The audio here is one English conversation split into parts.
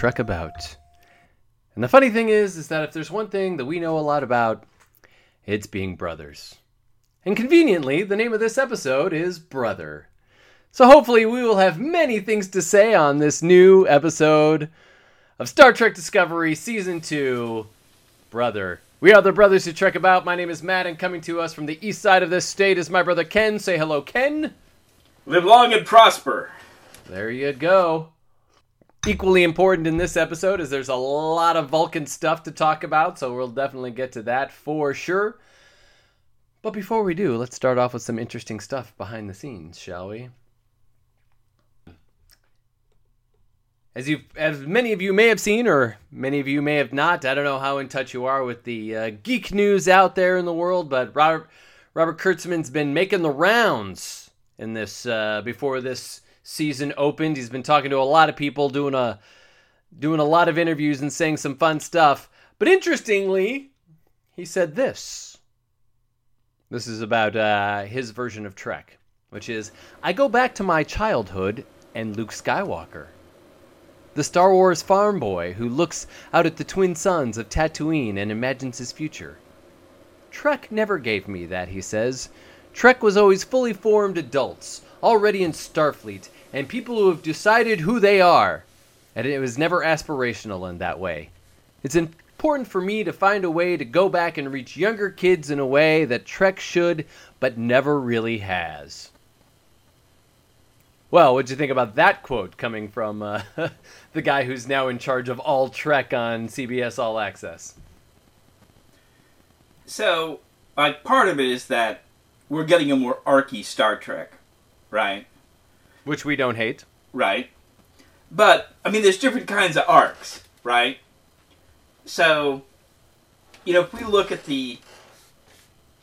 trek about. And the funny thing is, is that if there's one thing that we know a lot about, it's being brothers. And conveniently, the name of this episode is Brother. So hopefully, we will have many things to say on this new episode of Star Trek Discovery Season 2 Brother. We are the brothers who trek about. My name is Matt, and coming to us from the east side of this state is my brother Ken. Say hello, Ken. Live long and prosper. There you go. Equally important in this episode is there's a lot of Vulcan stuff to talk about, so we'll definitely get to that for sure. But before we do, let's start off with some interesting stuff behind the scenes, shall we? As you, as many of you may have seen, or many of you may have not, I don't know how in touch you are with the uh, geek news out there in the world, but Robert Robert Kurtzman's been making the rounds in this uh, before this season opened. He's been talking to a lot of people, doing a doing a lot of interviews and saying some fun stuff. But interestingly, he said this. This is about uh, his version of Trek, which is I go back to my childhood and Luke Skywalker. The Star Wars farm boy who looks out at the twin suns of Tatooine and imagines his future. Trek never gave me that, he says. Trek was always fully formed adults, already in Starfleet, and people who have decided who they are. And it was never aspirational in that way. It's important for me to find a way to go back and reach younger kids in a way that Trek should, but never really has. Well, what'd you think about that quote coming from uh, the guy who's now in charge of all Trek on CBS All Access? So, like, part of it is that we're getting a more archy Star Trek, right? Which we don't hate. Right. But, I mean, there's different kinds of arcs, right? So, you know, if we look at the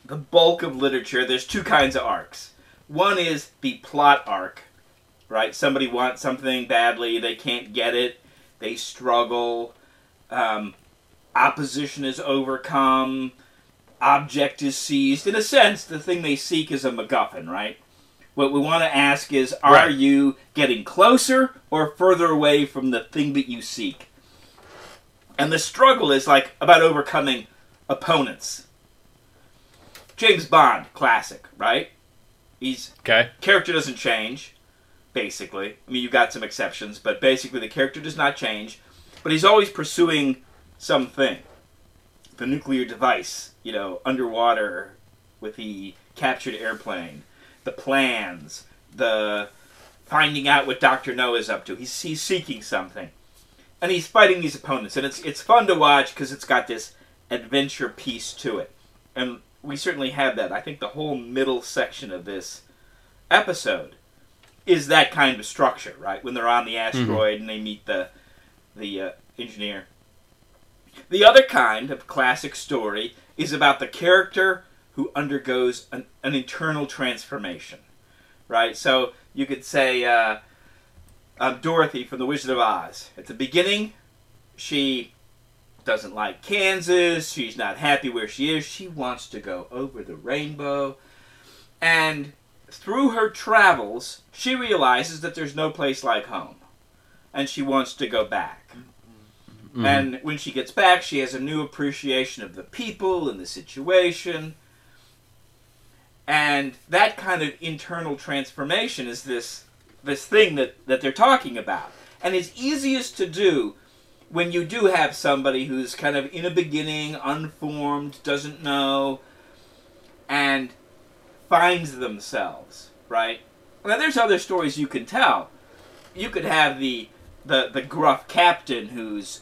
the bulk of literature, there's two kinds of arcs. One is the plot arc, right? Somebody wants something badly, they can't get it, they struggle, um, opposition is overcome, object is seized. In a sense, the thing they seek is a MacGuffin, right? What we want to ask is are Right. you getting closer or further away from the thing that you seek? And the struggle is like about overcoming opponents. James Bond, classic, right? He's Okay. character doesn't change, basically. I mean, you've got some exceptions, but basically the character does not change. But he's always pursuing something. The nuclear device, you know, underwater with the captured airplane, the plans, the finding out what Doctor No is up to. He's he's seeking something, and he's fighting these opponents, and it's it's fun to watch because it's got this adventure piece to it, and we certainly have that. I think the whole middle section of this episode is that kind of structure, right? When they're on the asteroid and they meet the the uh, engineer. The other kind of classic story is about the character who undergoes an, an internal transformation, right? So you could say uh, um, Dorothy from The Wizard of Oz. At the beginning, she doesn't like Kansas. She's not happy where she is. She wants to go over the rainbow. And through her travels, she realizes that there's no place like home. And she wants to go back. And when she gets back, she has a new appreciation of the people and the situation. And that kind of internal transformation is this this thing that, that they're talking about. And it's easiest to do when you do have somebody who's kind of in a beginning, unformed, doesn't know, and finds themselves, right? Now there's other stories you can tell. You could have the the, the gruff captain who's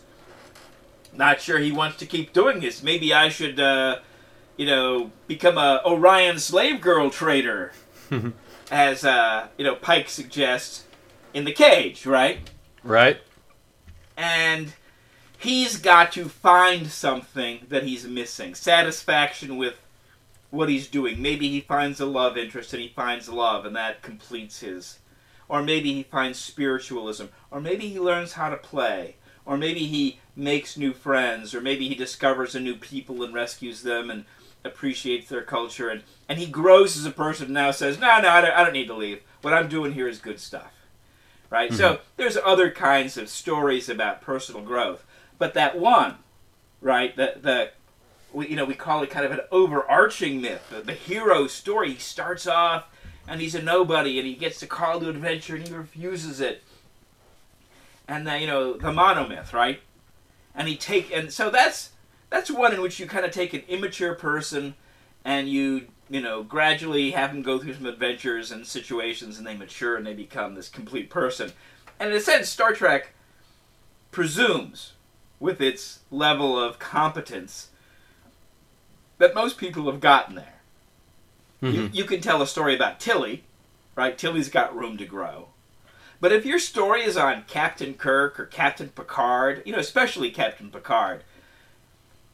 not sure he wants to keep doing this. Maybe I should uh, you know, become a Orion slave girl trader. as uh, you know, Pike suggests in the cage, right? Right? and he's got to find something that he's missing satisfaction with what he's doing maybe he finds a love interest and he finds love and that completes his or maybe he finds spiritualism or maybe he learns how to play or maybe he makes new friends or maybe he discovers a new people and rescues them and appreciates their culture and, and he grows as a person and now says no no I don't, I don't need to leave what i'm doing here is good stuff right? So mm-hmm. there's other kinds of stories about personal growth, but that one, right? The the we, you know we call it kind of an overarching myth, the, the hero story. He starts off and he's a nobody, and he gets the to adventure, and he refuses it. And the, you know the monomyth, right? And he take and so that's that's one in which you kind of take an immature person and you you know gradually have them go through some adventures and situations, and they mature and they become this complete person. And in a sense, Star Trek presumes, with its level of competence, that most people have gotten there. You, mm-hmm. you can tell a story about Tilly, right? Tilly's got room to grow. But if your story is on Captain Kirk or Captain Picard, you know, especially Captain Picard,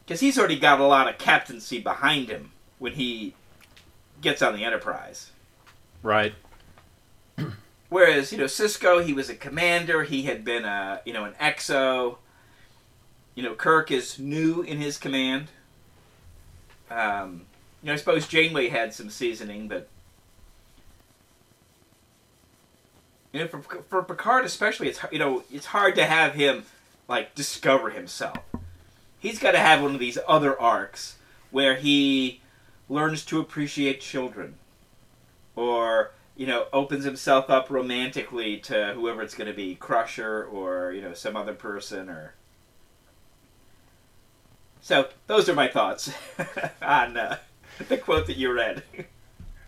because he's already got a lot of captaincy behind him when he gets on the Enterprise. Right. Whereas, you know, Sisko, he was a commander, he had been a, you know, an exo. You know, Kirk is new in his command. Um, you know, I suppose Janeway had some seasoning, but you know, for for Picard especially, it's you know, it's hard to have him like discover himself. He's got to have one of these other arcs where he learns to appreciate children, or you know, opens himself up romantically to whoever it's going to be, Crusher, or you know, some other person, or. So those are my thoughts on uh, the quote that you read.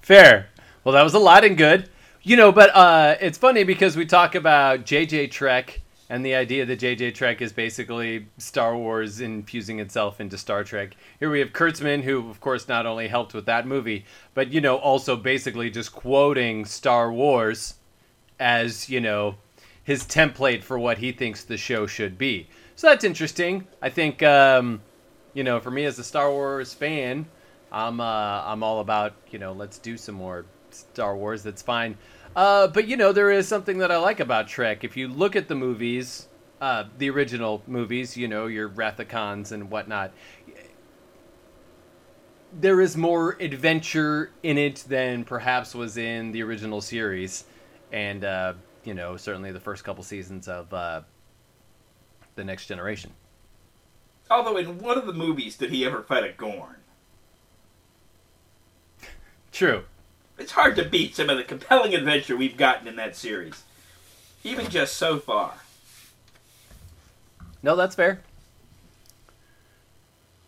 Fair. Well, that was a lot and good. You know, but uh, it's funny because we talk about JJ Trek and the idea that JJ Trek is basically Star Wars infusing itself into Star Trek. Here we have Kurtzman, who, of course, not only helped with that movie, but, you know, also basically just quoting Star Wars as, you know, his template for what he thinks the show should be. So that's interesting. I think, um, you know, for me as a Star Wars fan, I'm uh, I'm all about you know let's do some more Star Wars. That's fine. Uh, but you know there is something that I like about Trek. If you look at the movies, uh, the original movies, you know your Wrath of Khans and whatnot, there is more adventure in it than perhaps was in the original series, and uh, you know certainly the first couple seasons of uh, the Next Generation. Although in one of the movies did he ever fight a Gorn? True. It's hard to beat some of the compelling adventure we've gotten in that series, even just so far. No, that's fair.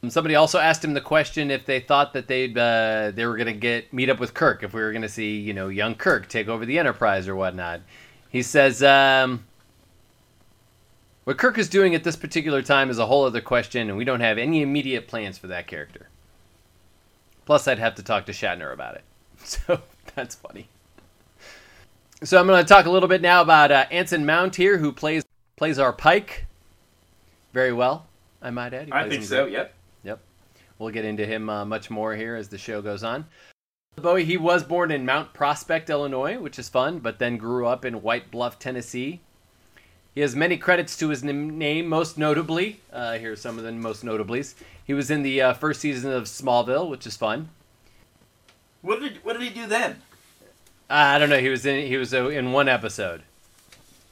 And Somebody also asked him the question if they thought that they'd uh, they were gonna get meet up with Kirk if we were gonna see you know young Kirk take over the Enterprise or whatnot. He says, um, "What Kirk is doing at this particular time is a whole other question, and we don't have any immediate plans for that character. Plus, I'd have to talk to Shatner about it. So that's funny." So I'm going to talk a little bit now about uh, Anson Mount here, who plays plays our Pike very well. I might add. I think so. great. Yep. Yep. We'll get into him uh, much more here as the show goes on. Bowie, he was born in Mount Prospect, Illinois, which is fun, but then grew up in White Bluff, Tennessee. He has many credits to his name, most notably, uh, are some of the most notablies. He was in the uh, first season of Smallville, which is fun. What did what did he do then? Uh, I don't know, he was in he was uh, in one episode.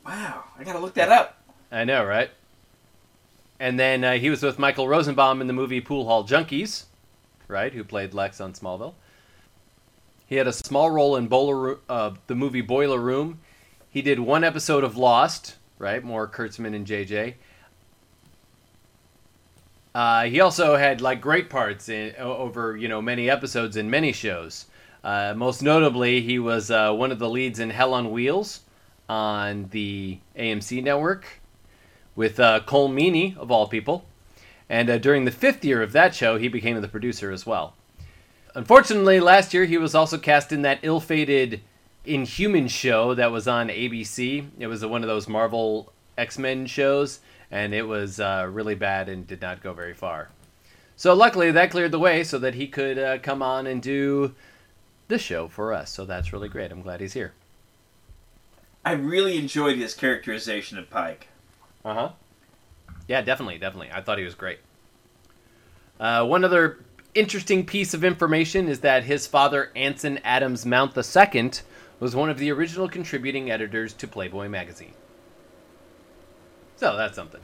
Wow, I gotta look that up. I know, right? And then uh, he was with Michael Rosenbaum in the movie Pool Hall Junkies, right? Who played Lex on Smallville. He had a small role in Boiler, uh, the movie Boiler Room. He did one episode of Lost, right? More Kurtzman and JJ. Uh, he also had like great parts in over you know many episodes in many shows. Uh, most notably, he was uh, one of the leads in Hell on Wheels on the AMC network with uh, Colm Meaney of all people. And uh, during the fifth year of that show, he became the producer as well. Unfortunately, last year he was also cast in that ill-fated Inhuman show that was on ABC. It was one of those Marvel X-Men shows, and it was uh, really bad and did not go very far. So luckily, that cleared the way so that he could uh, come on and do this show for us. So that's really great. I'm glad he's here. I really enjoyed his characterization of Pike. Uh huh. Yeah, definitely, definitely. I thought he was great. Uh, one other interesting piece of information is that his father, Anson Adams Mount II, was one of the original contributing editors to Playboy magazine. So that's something.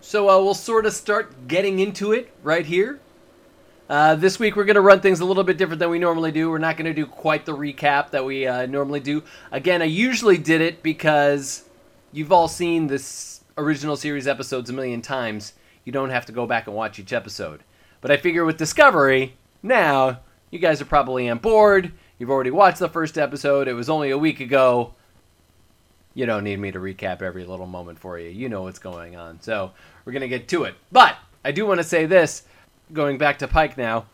So uh, we'll sort of start getting into it right here. Uh, this week we're going to run things a little bit different than we normally do. We're not going to do quite the recap that we uh, normally do. Again, I usually did it because you've all seen this original series episodes a million times. You don't have to go back and watch each episode. But I figure with Discovery, now you guys are probably on board. You've already watched the first episode. It was only a week ago. You don't need me to recap every little moment for you. You know what's going on. So we're going to get to it. But I do want to say this going back to Pike now.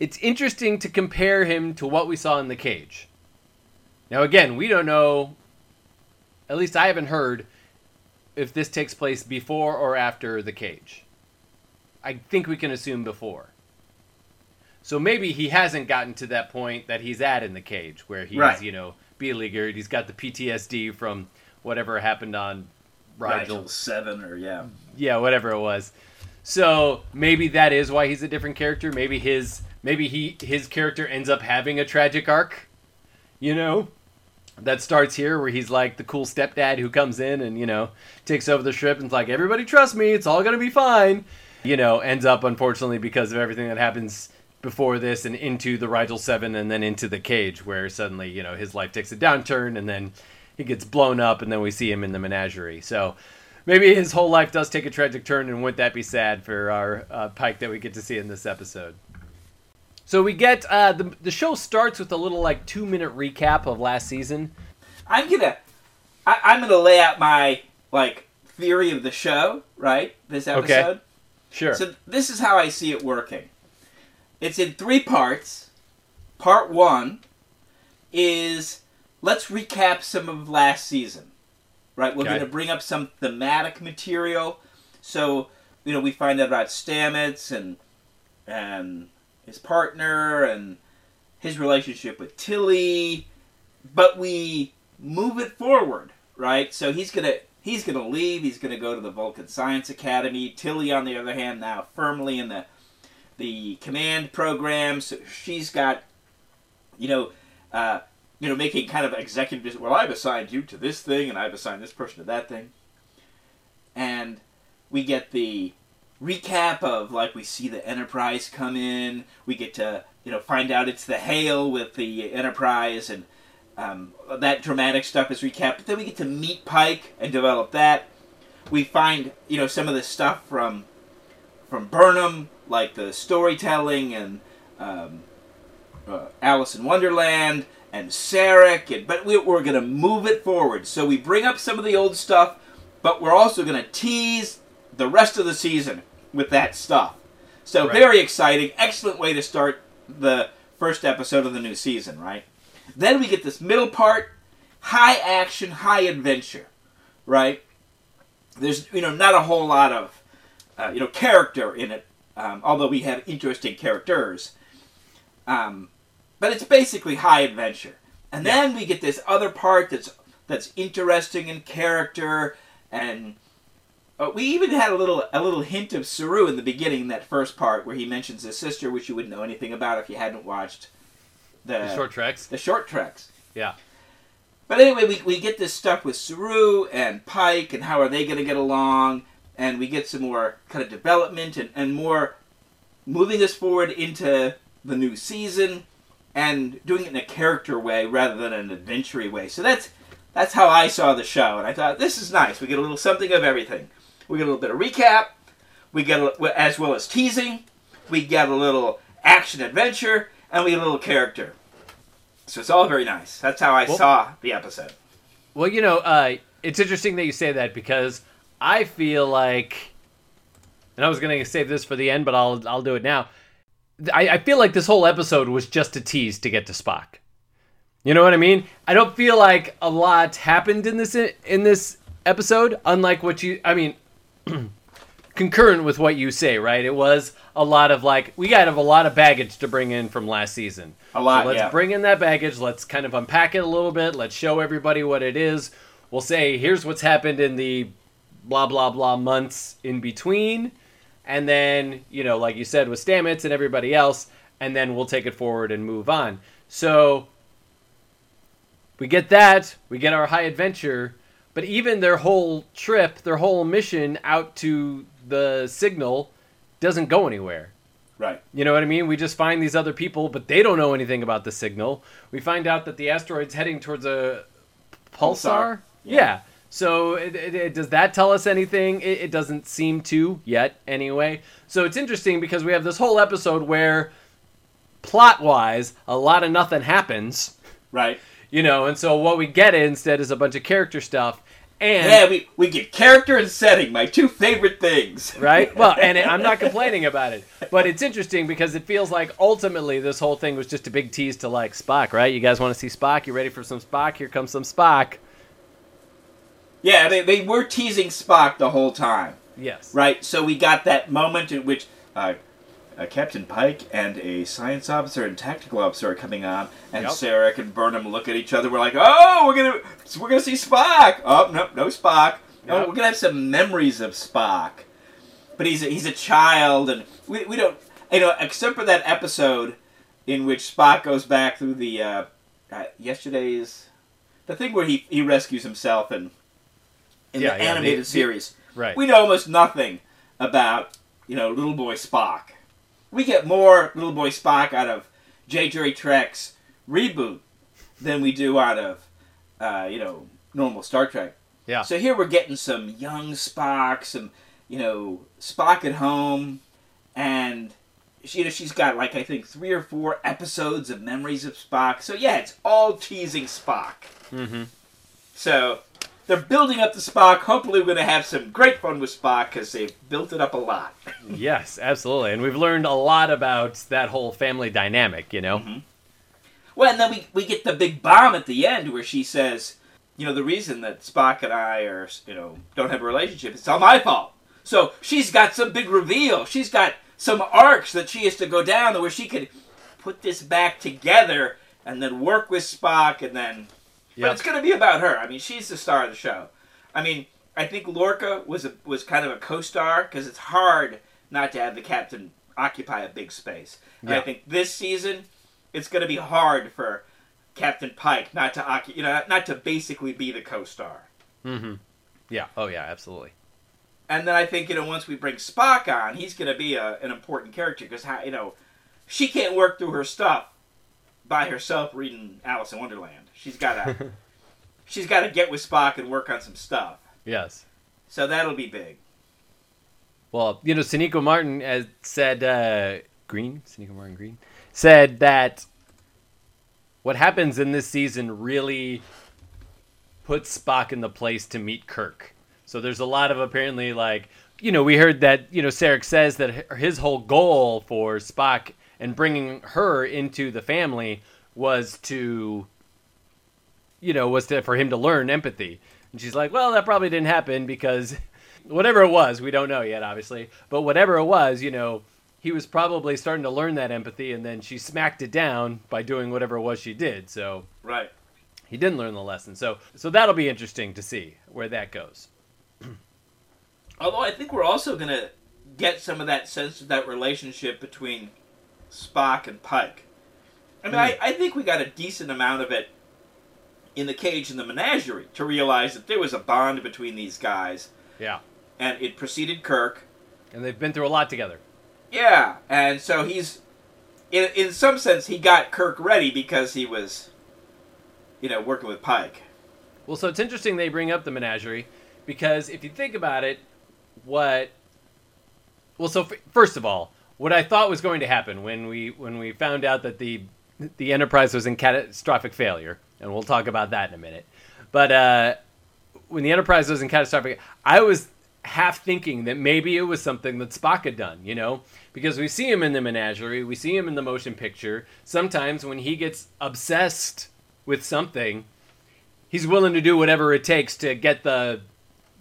It's interesting to compare him to what we saw in the cage. Now, again, we don't know, at least I haven't heard, if this takes place before or after the cage. I think we can assume before. So maybe he hasn't gotten to that point that he's at in the cage, where he's, Right. you know, beleaguered. He's got the PTSD from whatever happened on Rigel. Rigel seven or yeah. Yeah, whatever it was. So maybe that is why he's a different character. Maybe his maybe he his character ends up having a tragic arc. You know? That starts here where he's like the cool stepdad who comes in and, you know, takes over the ship and's like, Everybody trust me, it's all gonna be fine. You know, ends up unfortunately because of everything that happens before this and into the Rigel Seven and then into the cage where suddenly, you know, his life takes a downturn and then he gets blown up and then we see him in the menagerie. So maybe his whole life does take a tragic turn, and wouldn't that be sad for our uh, Pike that we get to see in this episode? So we get uh, the the show starts with a little like two minute recap of last season. I'm gonna I, I'm gonna lay out my like theory of the show, right? This Okay. episode. Sure. So this is how I see it working. It's in three parts. Part one is let's recap some of last season. Right? We're Okay. going to bring up some thematic material. So, you know, we find out about Stamets and and his partner and his relationship with Tilly, but we move it forward, right? So he's going to he's going to leave, he's going to go to the Vulcan Science Academy. Tilly on the other hand now firmly in the the command program, so she's got you know, uh, you know, making kind of executive. Well, I've assigned you to this thing, and I've assigned this person to that thing, and we get the recap of like we see the Enterprise come in. We get to you know find out it's the Hail with the Enterprise, and um, that dramatic stuff is recapped. But then we get to meet Pike and develop that. We find you know some of the stuff from from Burnham, like the storytelling and. Um, uh, Alice in Wonderland and Sarek, and, but we, we're going to move it forward. So we bring up some of the old stuff, but we're also going to tease the rest of the season with that stuff. So Right. very exciting, excellent way to start the first episode of the new season, right? Then we get this middle part, high action, high adventure, right? There's you know not a whole lot of uh, you know character in it, um, although we have interesting characters. Um, but it's basically high adventure. And then we get this other part that's that's interesting in character, and uh, we even had a little a little hint of Saru in the beginning, in that first part where he mentions his sister, which you wouldn't know anything about if you hadn't watched the, The short treks. the short treks. Yeah. But anyway, we, we get this stuff with Saru and Pike and how are they going to get along, and we get some more kind of development and, and more moving us forward into the new season and doing it in a character way rather than an adventure way. So that's that's how I saw the show, and I thought this is nice. We get a little something of everything. We get a little bit of recap. We get a, as well as teasing. We get a little action adventure, and we get a little character. So it's all very nice. That's how I Well- saw the episode. Well, you know, uh, it's interesting that you say that because I feel like, and I was going to save this for the end, but I'll I'll do it now. I, I feel like this whole episode was just a tease to get to Spock. You know what I mean? I don't feel like a lot happened in this in this episode, unlike what you. I mean, concurrent with what you say, right? It was a lot of like we got a lot of baggage to bring in from last season. A lot, So let's yeah. bring in that baggage. Let's kind of unpack it a little bit. Let's show everybody what it is. We'll say here's what's happened in the blah blah blah months in between, and then you know, like you said, with Stamets and everybody else, and then we'll take it forward and move on. So we get that, we get our high adventure, but even their whole trip, their whole mission out to the signal doesn't go anywhere. Right. You know what I mean? We just find these other people, but they don't know anything about the signal. We find out that the asteroid's heading towards a pulsar. Pulsar. Yeah. Yeah. So it, it, it- does that tell us anything? It, it doesn't seem to yet, anyway. So it's interesting because we have this whole episode where, plot wise, a lot of nothing happens. Right. You know, and so what we get instead is a bunch of character stuff. And Yeah, we, we get character and setting, my two favorite things. right? Well, and I'm not complaining about it, but it's interesting because it feels like ultimately this whole thing was just a big tease to like Spock, right? You guys want to see Spock? You ready for some Spock? Here comes some Spock. Yeah, they, they were teasing Spock the whole time. Yes. Right? So we got that moment in which uh, uh, Captain Pike and a science officer and tactical officer are coming on, and Yep. Sarek and Burnham look at each other. We're like, oh, we're gonna we're gonna see Spock. Oh, no, no Spock. No, Yep. we're gonna have some memories of Spock. But he's a, he's a child, and we, we don't you know except for that episode in which Spock goes back through the uh, uh, yesterday's the thing where he he rescues himself and in Yeah, the yeah, animated the- series Right. we know almost nothing about you know little boy Spock. We get more little boy Spock out of J. Jerry Trek's reboot than we do out of uh, you know normal Star Trek. Yeah. So here we're getting some young Spock, some you know Spock at home, and she, you know she's got like I think three or four episodes of memories of Spock. So yeah, it's all teasing Spock. Mm-hmm. So they're building up the Spock. Hopefully, we're going to have some great fun with Spock because they've built it up a lot. Yes, absolutely. And we've learned a lot about that whole family dynamic, you know? Mhm. Well, and then we, we get the big bomb at the end where she says, you know, the reason that Spock and I are, you know, don't have a relationship, it's all my fault. So she's got some big reveal. She's got some arcs that she has to go down where she could put this back together and then work with Spock and then. But Yep. it's going to be about her. I mean, she's the star of the show. I mean, I think Lorca was a, was kind of a co-star because it's hard not to have the captain occupy a big space. And I think this season, it's going to be hard for Captain Pike not to occu- you know not to basically be the co-star. Mm-hmm. Yeah. Oh, yeah, absolutely. And then I think you know once we bring Spock on, he's going to be a, an important character because you know she can't work through her stuff by herself reading Alice in Wonderland. She's got to she's got to get with Spock and work on some stuff. Yes. So that'll be big. Well, you know, Sonequa Martin has said, uh, Green, Sonequa Martin Green, said that what happens in this season really puts Spock in the place to meet Kirk. So there's a lot of apparently like, you know, we heard that, you know, Sarek says that his whole goal for Spock and bringing her into the family was to, you know, was to, for him to learn empathy. And she's like, well, that probably didn't happen because whatever it was, we don't know yet, obviously, but whatever it was, you know, he was probably starting to learn that empathy, and then she smacked it down by doing whatever it was she did. So Right. he didn't learn the lesson. So so that'll be interesting to see where that goes. Although I think we're also going to get some of that sense of that relationship between Spock and Pike. I mean, hmm. I, I think we got a decent amount of it in the cage in the menagerie to realize that there was a bond between these guys, Yeah, and it preceded Kirk. and they've been through a lot together. Yeah, and so he's, in in some sense, he got Kirk ready because he was, you know, working with Pike. Well, so it's interesting they bring up the menagerie because if you think about it, what well, so f- first of all, what I thought was going to happen when we when we found out that the the Enterprise was in catastrophic failure, and we'll talk about that in a minute. But uh, when the Enterprise was in catastrophic, I was half thinking that maybe it was something that Spock had done, you know, because we see him in the menagerie, we see him in the motion picture. Sometimes when he gets obsessed with something, he's willing to do whatever it takes to get the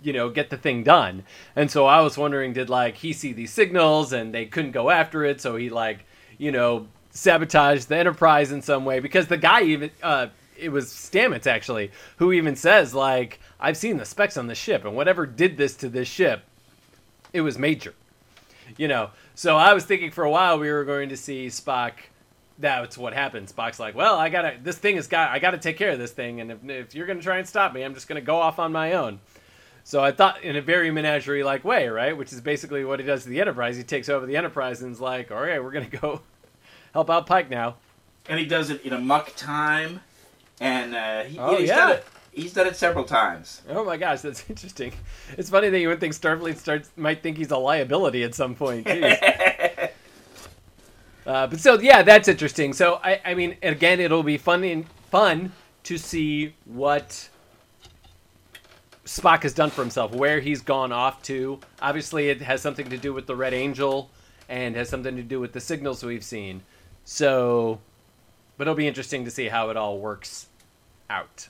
you know get the thing done and so i was wondering did like he see these signals and they couldn't go after it so he like you know sabotaged the enterprise in some way because the guy even uh it was stamets actually who even says like i've seen the specs on the ship and whatever did this to this ship it was major you know so i was thinking for a while we were going to see spock that's what happens. Spock's like, well, I gotta this thing has got I gotta take care of this thing, and if, if you're gonna try and stop me, I'm just gonna go off on my own. So I thought in a very menagerie like way, right? Which is basically what he does to the Enterprise. He takes over the Enterprise and is like, all right, we're gonna go help out Pike now. And he does it in a muck time, and uh, he, Oh, he's yeah. done it. He's done it several times. Oh my gosh, that's interesting. It's funny that you would think Starfleet starts might think he's a liability at some point. Uh, but so yeah, that's interesting. So I, I mean, again, it'll be fun and fun to see what Spock has done for himself, where he's gone off to. Obviously, it has something to do with the Red Angel, and has something to do with the signals we've seen. So, but it'll be interesting to see how it all works out.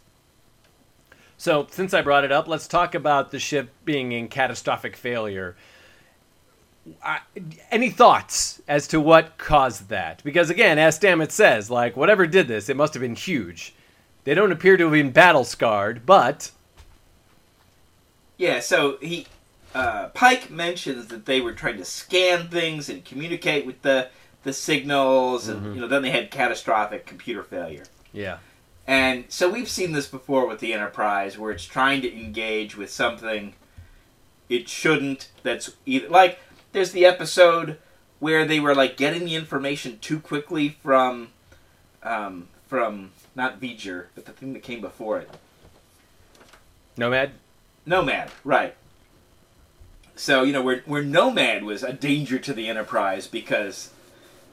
So, since I brought it up, let's talk about the ship being in catastrophic failure. I, any thoughts as to what caused that? Because again, as Stamets says, like whatever did this, it must have been huge. They don't appear to have been battle scarred, but Yeah, so he uh, Pike mentions that they were trying to scan things and communicate with the the signals, and Mhm. you know then they had catastrophic computer failure. yeah, And so we've seen this before with the Enterprise, where it's trying to engage with something it shouldn't. That's either like there's the episode where they were like getting the information too quickly from um, from not V'ger, but the thing that came before it. Nomad. Nomad, right. So, you know, where, where Nomad was a danger to the Enterprise because,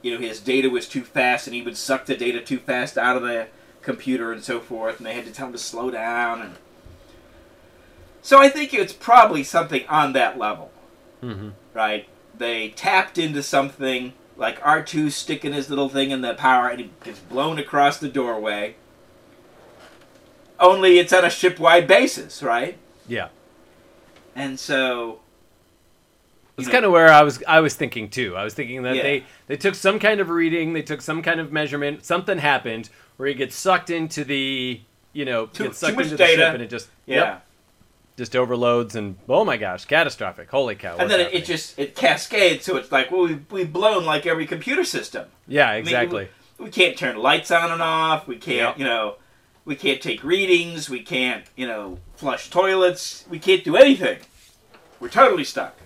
you know, his data was too fast and he would suck the data too fast out of the computer and so forth, and they had to tell him to slow down. And So I think it's probably something on that level, Mm-hmm. right? They tapped into something like R2 sticking his little thing in the power and he gets blown across the doorway. Only it's on a ship-wide basis, right? Yeah, And so know, kind of where I was. I was thinking too. I was thinking that Yeah. they they took some kind of reading, they took some kind of measurement. Something happened where he gets sucked into the you know Too- gets sucked into the data. ship and it just yeah. yep, just overloads and oh my gosh, catastrophic! Holy cow! and then it, it just it cascades, so it's like well we we've blown like every computer system. yeah I mean, exactly. we, we can't turn lights on and off. We can't Yep. you know we can't take readings. We can't you know flush toilets. We can't do anything. We're totally stuck.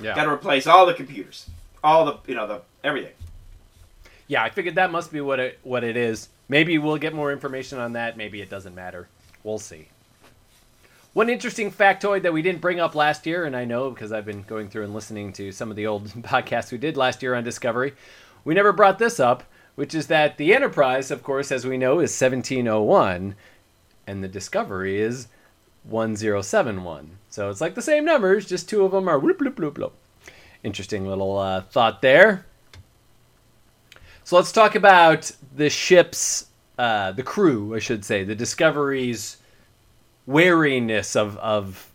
Yeah. Got to replace all the computers, all the you know the everything. Yeah, I figured that must be what it what it is. Maybe we'll get more information on that. Maybe it doesn't matter. We'll see. One interesting factoid that we didn't bring up last year, and I know because I've been going through and listening to some of the old podcasts we did last year on Discovery, we never brought this up, which is that the Enterprise, of course, as we know, is 1701, and the Discovery is 1071. So it's like the same numbers, just two of them are whoop, whoop, whoop, whoop. Interesting little uh, thought there. So let's talk about the ship's, uh, the crew, I should say, the Discovery's wariness of, of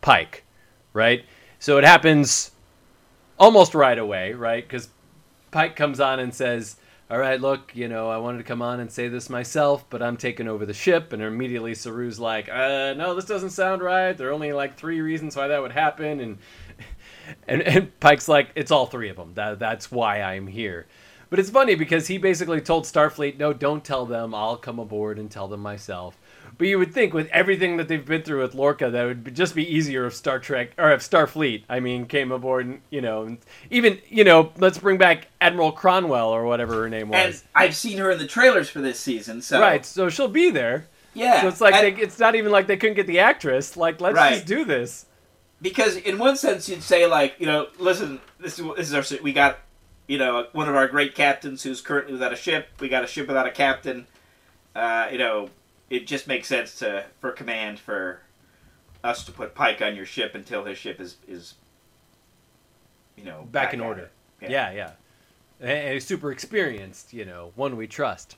Pike, right? So it happens almost right away, right? Because Pike comes on and says, All right, look, you know, I wanted to come on and say this myself, but I'm taking over the ship. And immediately Saru's like, uh, No, this doesn't sound right. There are only like three reasons why that would happen. And and, and Pike's like, it's all three of them. That, that's why I'm here. But it's funny because he basically told Starfleet, no, don't tell them. I'll come aboard and tell them myself. But you would think with everything that they've been through with Lorca, that would just be easier if Star Trek or if Starfleet, I mean, came aboard and you know, and even you know, let's bring back Admiral Cornwell or whatever her name was. And. I've seen her in the trailers for this season, so Right, so she'll be there. yeah. So it's like And- they, it's not even like they couldn't get the actress. Like let's Right. just do this. because in one sense you'd say like you know listen this is this is our we got you know one of our great captains who's currently without a ship we got a ship without a captain uh, you know it just makes sense to for command for us to put Pike on your ship until his ship is is you know Back in order. it. Yeah, yeah. And he's super experienced, you know, one we trust.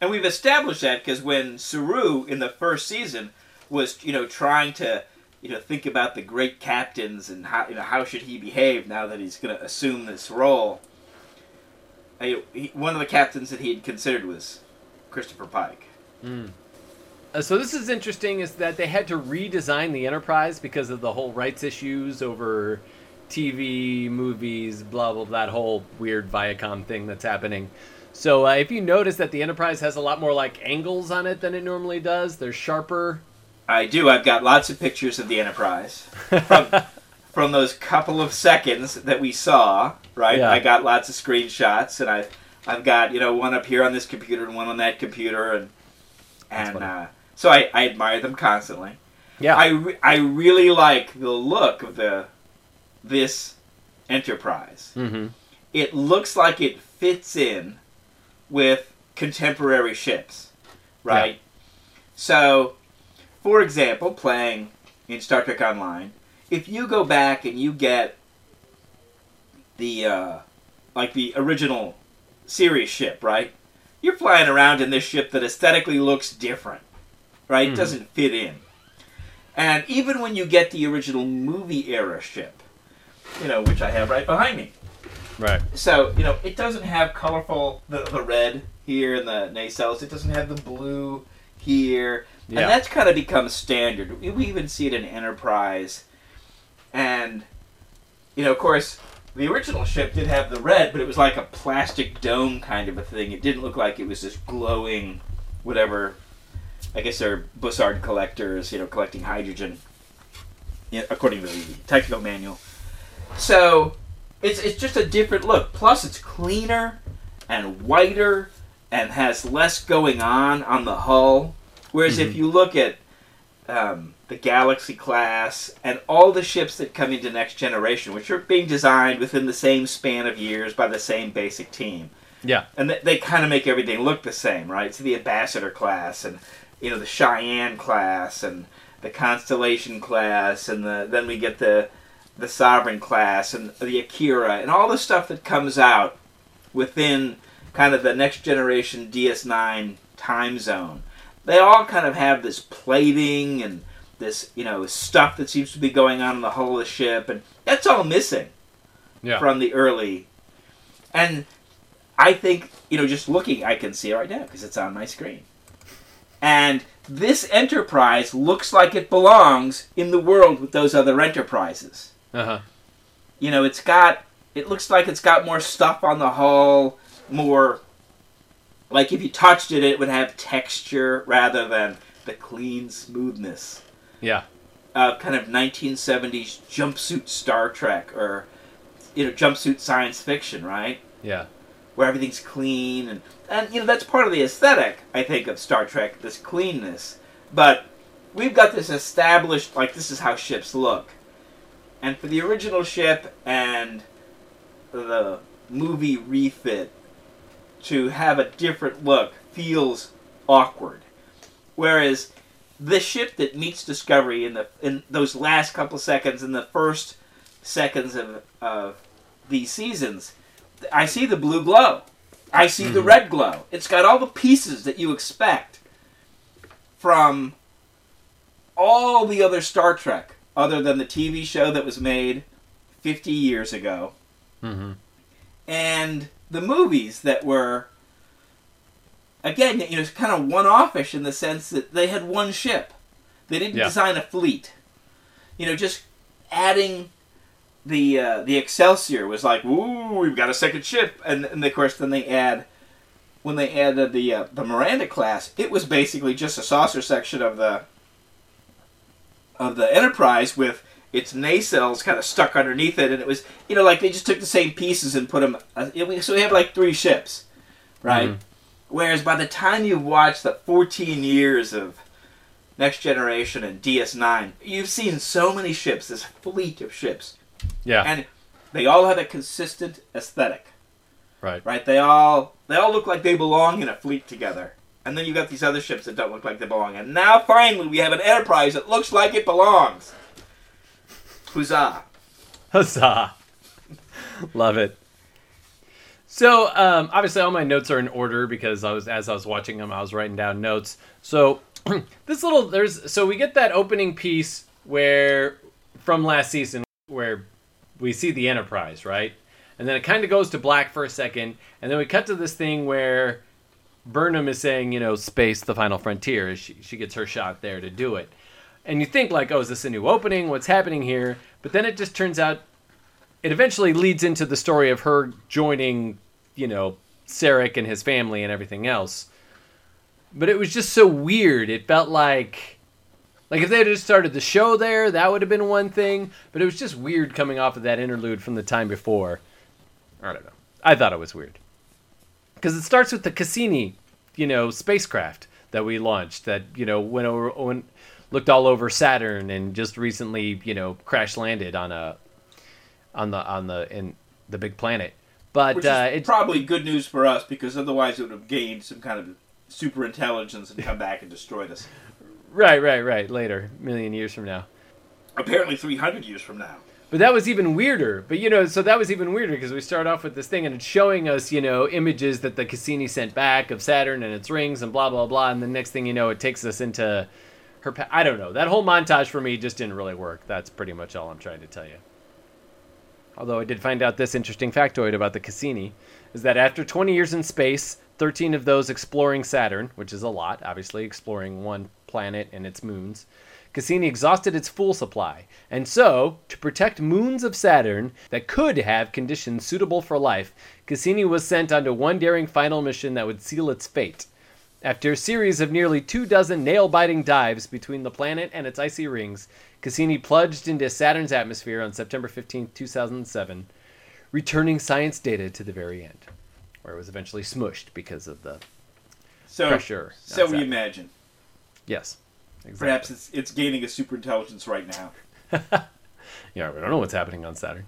And we've established that because when Saru in the first season was, you know, trying to, you know, think about the great captains and how, you know, how should he behave now that he's going to assume this role. uh, he, one of the captains that he had considered was Christopher Pike. Uh, so this is interesting is that they had to redesign the Enterprise because of the whole rights issues over TV, movies, blah blah, that whole weird Viacom thing that's happening. So uh, if you notice that the Enterprise has a lot more like angles on it than it normally does, they're sharper. I do. I've got lots of pictures of the Enterprise from, from those couple of seconds that we saw. Right. Yeah. I got lots of screenshots, and I I've got you know one up here on this computer and one on that computer, and and uh, so I, I admire them constantly. Yeah. I, re- I really like the look of the this Enterprise. mm-hmm. It looks like it fits in with contemporary ships, right? So, for example, playing in Star Trek Online, if you go back and you get the uh, like the original series ship, right? You're flying around in this ship that aesthetically looks different, right? It Mhm. doesn't fit in. And even when you get the original movie era ship, you know, which I have right behind me, Right. so you know it doesn't have colorful the, the red here in the nacelles it doesn't have the blue here Yeah. and that's kind of become standard we even see it in enterprise and you know of course the original ship did have the red but it was like a plastic dome kind of a thing it didn't look like it was this glowing whatever i guess they're bussard collectors you know collecting hydrogen according to the technical manual so it's it's just a different look. Plus, it's cleaner and whiter and has less going on on the hull. Whereas if Mhm. you look at um, the Galaxy class and all the ships that come into Next Generation, which are being designed within the same span of years by the same basic team, Yeah. and they, they kind of make everything look the same, right? So the Ambassador class and you know the Cheyenne class and the Constellation class, and the then we get the the Sovereign class and the Akira and all the stuff that comes out within kind of the next generation DS9 time zone. They all kind of have this plating and this you know stuff that seems to be going on in the hull of the ship, and that's all missing Yeah. from the early. And I think, you know, just looking, I can see it right now because it's on my screen. And this enterprise looks like it belongs in the world with those other enterprises. Uh huh. You know, it's got, it looks like it's got more stuff on the hull, more, like if you touched it, it would have texture rather than the clean smoothness Yeah. of kind of 1970s jumpsuit Star Trek or, you know, jumpsuit science fiction, right? Yeah. where everything's clean and and you know that's part of the aesthetic I think of Star Trek this cleanness but we've got this established like this is how ships look and for the original ship and the movie refit to have a different look feels awkward whereas the ship that meets Discovery in the in those last couple seconds in the first seconds of of these seasons I see the blue glow. I see the Mhm. red glow. It's got all the pieces that you expect from all the other Star Trek, other than the TV show that was made 50 years ago, Mm-hmm. and the movies that were, again, you know, kind of one offish in the sense that they had one ship. They didn't Yeah. design a fleet. You know, just adding the uh, the Excelsior was like, "Ooh, we've got a second ship," and, and of course, then they add when they added the uh, the Miranda class, it was basically just a saucer section of the of the Enterprise with its nacelles kind of stuck underneath it, and it was you know like they just took the same pieces and put them. Uh, so we have like three ships, right? Mhm. Whereas by the time you watch the 14 years of Next Generation and DS9, you've seen so many ships, this fleet of ships, Yeah. and they all have a consistent aesthetic, right. right? They all they all look like they belong in a fleet together. And then you've got these other ships that don't look like they belong. And now finally we have an Enterprise that looks like it belongs. Huzzah! Huzzah! Love it. So um, obviously, all my notes are in order because I was as I was watching them, I was writing down notes. So this little there's so we get that opening piece where from last season where we see the Enterprise, right? And then it kind of goes to black for a second, and then we cut to this thing where Burnham is saying, you know, space, the final frontier. She she gets her shot there to do it, and you think like, oh, is this a new opening? What's happening here? But then it just turns out it eventually leads into the story of her joining, you know, Sarek and his family and everything else. But it was just so weird. It felt like like if they had just started the show there, that would have been one thing. But it was just weird coming off of that interlude from the time before. I don't know. I thought it was weird because it starts with the Cassini, you know, spacecraft that we launched that you know went over went, looked all over Saturn and just recently you know crash landed on a on the on the in the big planet. But uh, is it, probably good news for us because otherwise it would have gained some kind of super intelligence and come back and destroyed us. right, right, right. Later, a million years from now. Apparently, 300 years from now. But that was even weirder. But you know, so that was even weirder because we start off with this thing and it's showing us, you know, images that the Cassini sent back of Saturn and its rings and blah blah blah. And the next thing you know, it takes us into her. Pa- I don't know. That whole montage for me just didn't really work. That's pretty much all I'm trying to tell you. Although I did find out this interesting factoid about the Cassini is that after 20 years in space, 13 of those exploring Saturn, which is a lot, obviously exploring one planet and its moons, Cassini exhausted its fuel supply. And so, to protect moons of Saturn that could have conditions suitable for life, Cassini was sent onto one daring final mission that would seal its fate. After a series of nearly two dozen nail biting dives between the planet and its icy rings, Cassini plunged into Saturn's atmosphere on September 15, 2007, returning science data to the very end, where it was eventually smushed because of the. So, Pressure. so we imagine. Yes. Exactly. Perhaps it's it's gaining a super intelligence right now. Yeah, we don't know what's happening on Saturn.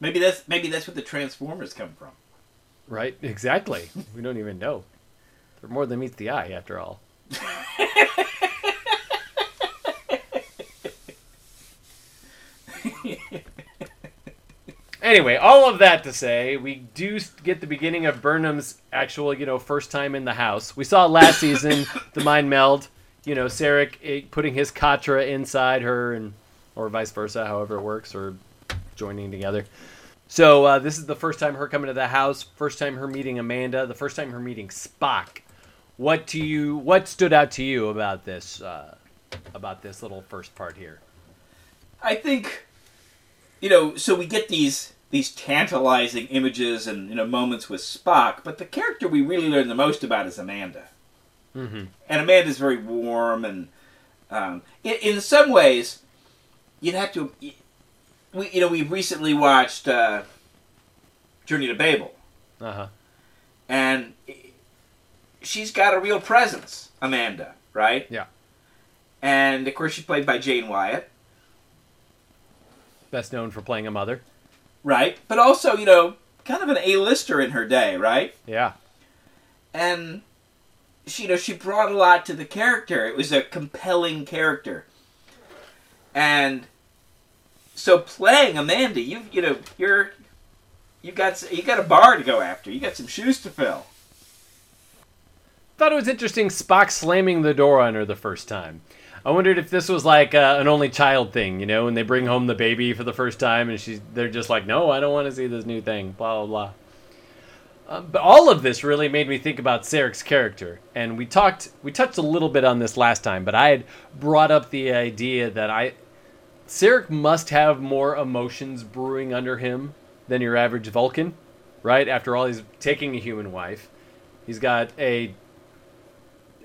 Maybe that's maybe that's what the Transformers come from. Right? Exactly. we don't even know. They're more than meets the eye, after all. anyway, all of that to say, we do get the beginning of Burnham's actual, you know, first time in the house. We saw last season the mind meld. You know, Sarek eh, putting his Katra inside her, and or vice versa, however it works, or joining together. So uh, this is the first time her coming to the house. First time her meeting Amanda. The first time her meeting Spock. What to you? What stood out to you about this? Uh, about this little first part here? I think, you know, so we get these these tantalizing images and you know moments with Spock, but the character we really learn the most about is Amanda. Mm-hmm. And Amanda's very warm and um, in, in some ways, you'd have to. We you know we've recently watched uh, Journey to Babel, Uh huh. and she's got a real presence, Amanda, right? Yeah. And of course, she's played by Jane Wyatt. Best known for playing a mother. right? But also, you know, kind of an A-lister in her day, right? Yeah. And she, you know, she brought a lot to the character. It was a compelling character, and so playing Amanda, you, you know, you're, you got, you got a bar to go after. You got some shoes to fill. Thought it was interesting Spock slamming the door on her the first time. I wondered if this was like uh, an only child thing, you know, when they bring home the baby for the first time and she's they're just like, "No, I don't want to see this new thing." Blah blah blah. Um, but all of this really made me think about Sarek's character, and we talked, we touched a little bit on this last time, but I had brought up the idea that I, Sarek must have more emotions brewing under him than your average Vulcan, right? After all, he's taking a human wife. He's got a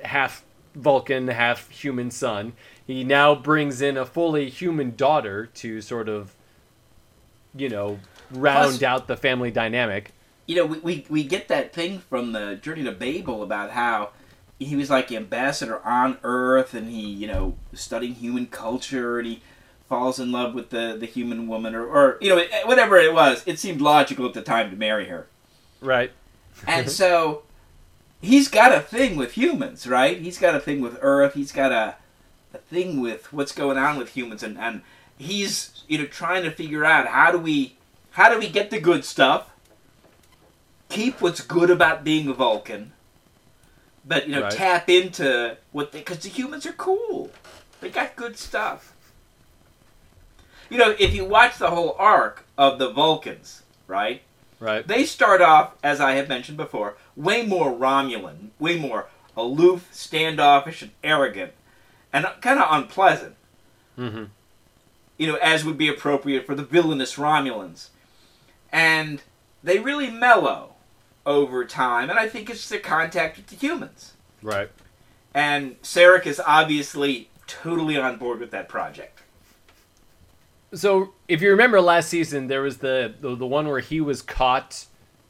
half Vulcan, half human son. He now brings in a fully human daughter to sort of, you know, round Plus- out the family dynamic. You know, we, we, we get that thing from the Journey to Babel about how he was like ambassador on Earth, and he, you know, studying human culture, and he falls in love with the, the human woman, or, or you know, whatever it was. It seemed logical at the time to marry her. Right. And so he's got a thing with humans, right? He's got a thing with Earth. He's got a a thing with what's going on with humans, and, and he's you know trying to figure out how do we how do we get the good stuff, keep what's good about being a Vulcan, but you know Right. tap into what they because the humans are cool. They got good stuff. You know, if you watch the whole arc of the Vulcans, right? Right. They start off, as I have mentioned before, way more Romulan, way more aloof, standoffish, and arrogant, and kind of unpleasant. Mm-hmm. you know, as would be appropriate for the villainous Romulans. And they really mellow over time, and I think it's the contact with the humans. Right. And Sarek is obviously totally on board with that project. So, if you remember last season, there was the the, the one where he was caught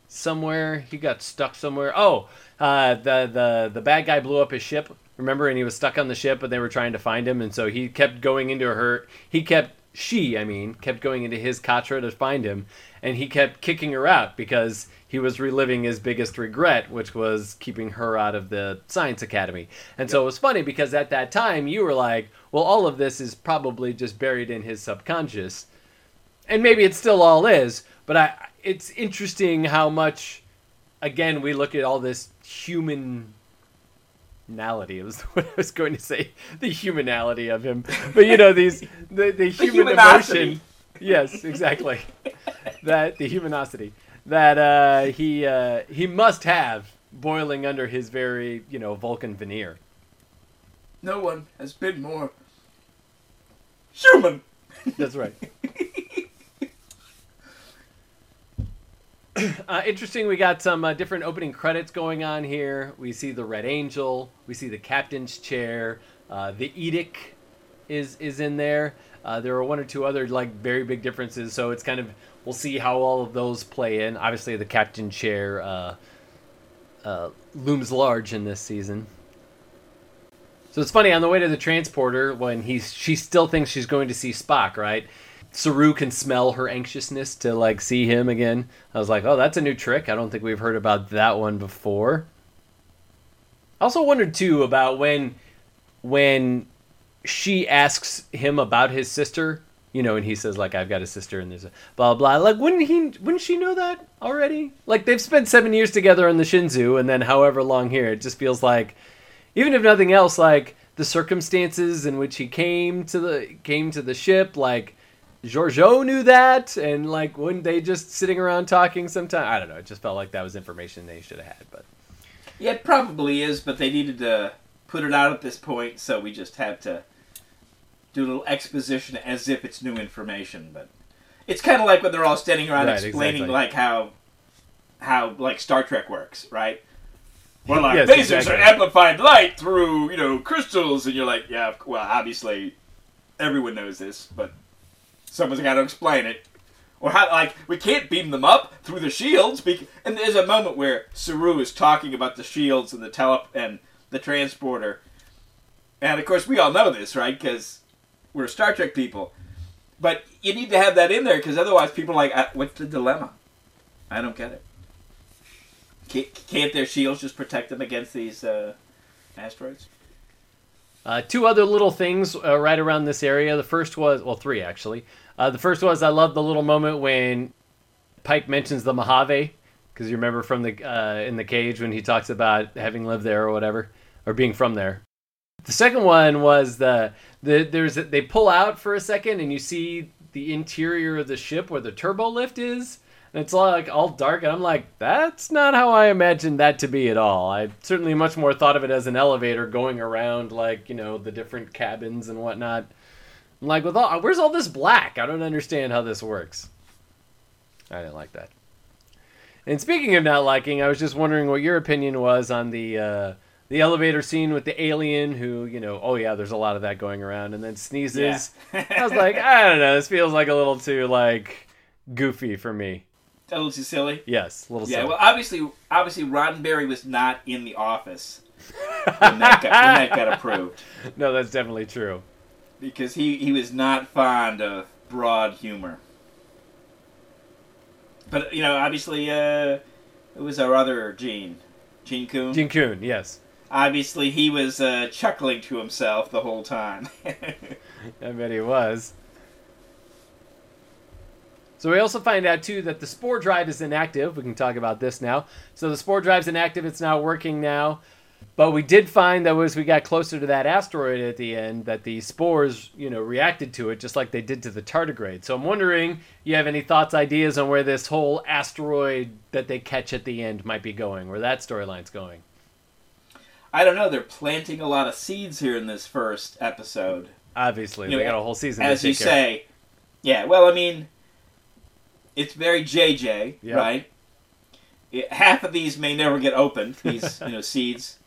somewhere. He got stuck somewhere. Oh, uh, the the the bad guy blew up his ship. Remember, and he was stuck on the ship, and they were trying to find him, and so he kept going into her. He kept she, I mean, kept going into his katra to find him, and he kept kicking her out because he was reliving his biggest regret, which was keeping her out of the science academy. And so it was funny because at that time you were like, well, all of this is probably just buried in his subconscious. And maybe it still all is, but I it's interesting how much again we look at all this human humanality was what I was going to say. The humanality of him. But you know these the, the human emotion. Yes exactly. That the humanosity. That uh, he uh, he must have boiling under his very you know Vulcan veneer. No one has been more human. That's right. Uh, interesting. We got some uh, different opening credits going on here. We see the Red Angel. We see the captain's chair. Uh, the Edict is is in there. Uh, there are one or two other like very big differences. So it's kind of we'll see how all of those play in. Obviously, the captain chair uh, uh, looms large in this season. So it's funny on the way to the transporter when he's she still thinks she's going to see Spock, right? Saru can smell her anxiousness to like see him again. I was like, oh, that's a new trick. I don't think we've heard about that one before. I also wondered too about when when she asks him about his sister you know, and he says like I've got a sister and there's a blah blah. Like wouldn't he? Wouldn't she know that already? Like they've spent seven years together on the Shenzhou and then however long here. It just feels like, even if nothing else, like the circumstances in which he came to the came to the ship, like Georgiou knew that, and like wouldn't they just sitting around talking sometime? I don't know. It just felt like that was information they should have had, but yeah, it probably is. But they needed to put it out at this point, so we just had to do a little exposition as if it's new information, but it's kind of like when they're all standing around right, explaining exactly. like how how like Star Trek works, right? Well, like yes, lasers exactly. are amplified light through you know crystals, and you're like, yeah, well, obviously everyone knows this, but someone's got to explain it. Or how like we can't beam them up through the shields, be- and there's a moment where Saru is talking about the shields and the tele and the transporter, and of course we all know this, right? Because we're Star Trek people. But you need to have that in there because otherwise people are like, what's the dilemma? I don't get it. Can't, can't their shields just protect them against these uh, asteroids? Uh, two other little things uh, right around this area. The first was, well, three actually. Uh, the first was I love the little moment when Pike mentions the Mojave because you remember from the uh, in the cage when he talks about having lived there or whatever or being from there. The second one was the the there's they pull out for a second and you see the interior of the ship where the turbo lift is. And it's all like all dark, and I'm like, that's not how I imagined that to be at all. I certainly much more thought of it as an elevator going around, like you know, the different cabins and whatnot. I'm like, with all, where's all this black? I don't understand how this works. I didn't like that. And speaking of not liking, I was just wondering what your opinion was on the uh, the elevator scene with the alien who, you know, oh yeah, there's a lot of that going around, and then sneezes. Yeah. I was like, I don't know, this feels like a little too like goofy for me. A little too silly. Yes, a little. Yeah, silly. well, obviously, obviously, Roddenberry was not in the office when that, got, when that got approved. No, that's definitely true. Because he he was not fond of broad humor. But you know, obviously, uh, it was our other Gene, Gene Coon. Gene Coon, yes obviously he was uh, chuckling to himself the whole time. I bet he was. So we also find out too that the spore drive is inactive. We can talk about this now. So the spore drive's inactive. It's not working now. But we did find that as we got closer to that asteroid at the end, that the spores, you know, reacted to it just like they did to the tardigrade. So I'm wondering, you have any thoughts, ideas on where this whole asteroid that they catch at the end might be going, where that storyline's going? I don't know. They're planting a lot of seeds here in this first episode. Obviously, you they know, got a whole season. As you care. say, Yeah, well, I mean, it's very JJ, Yep. right? It, half of these may never get opened. These, you know, seeds.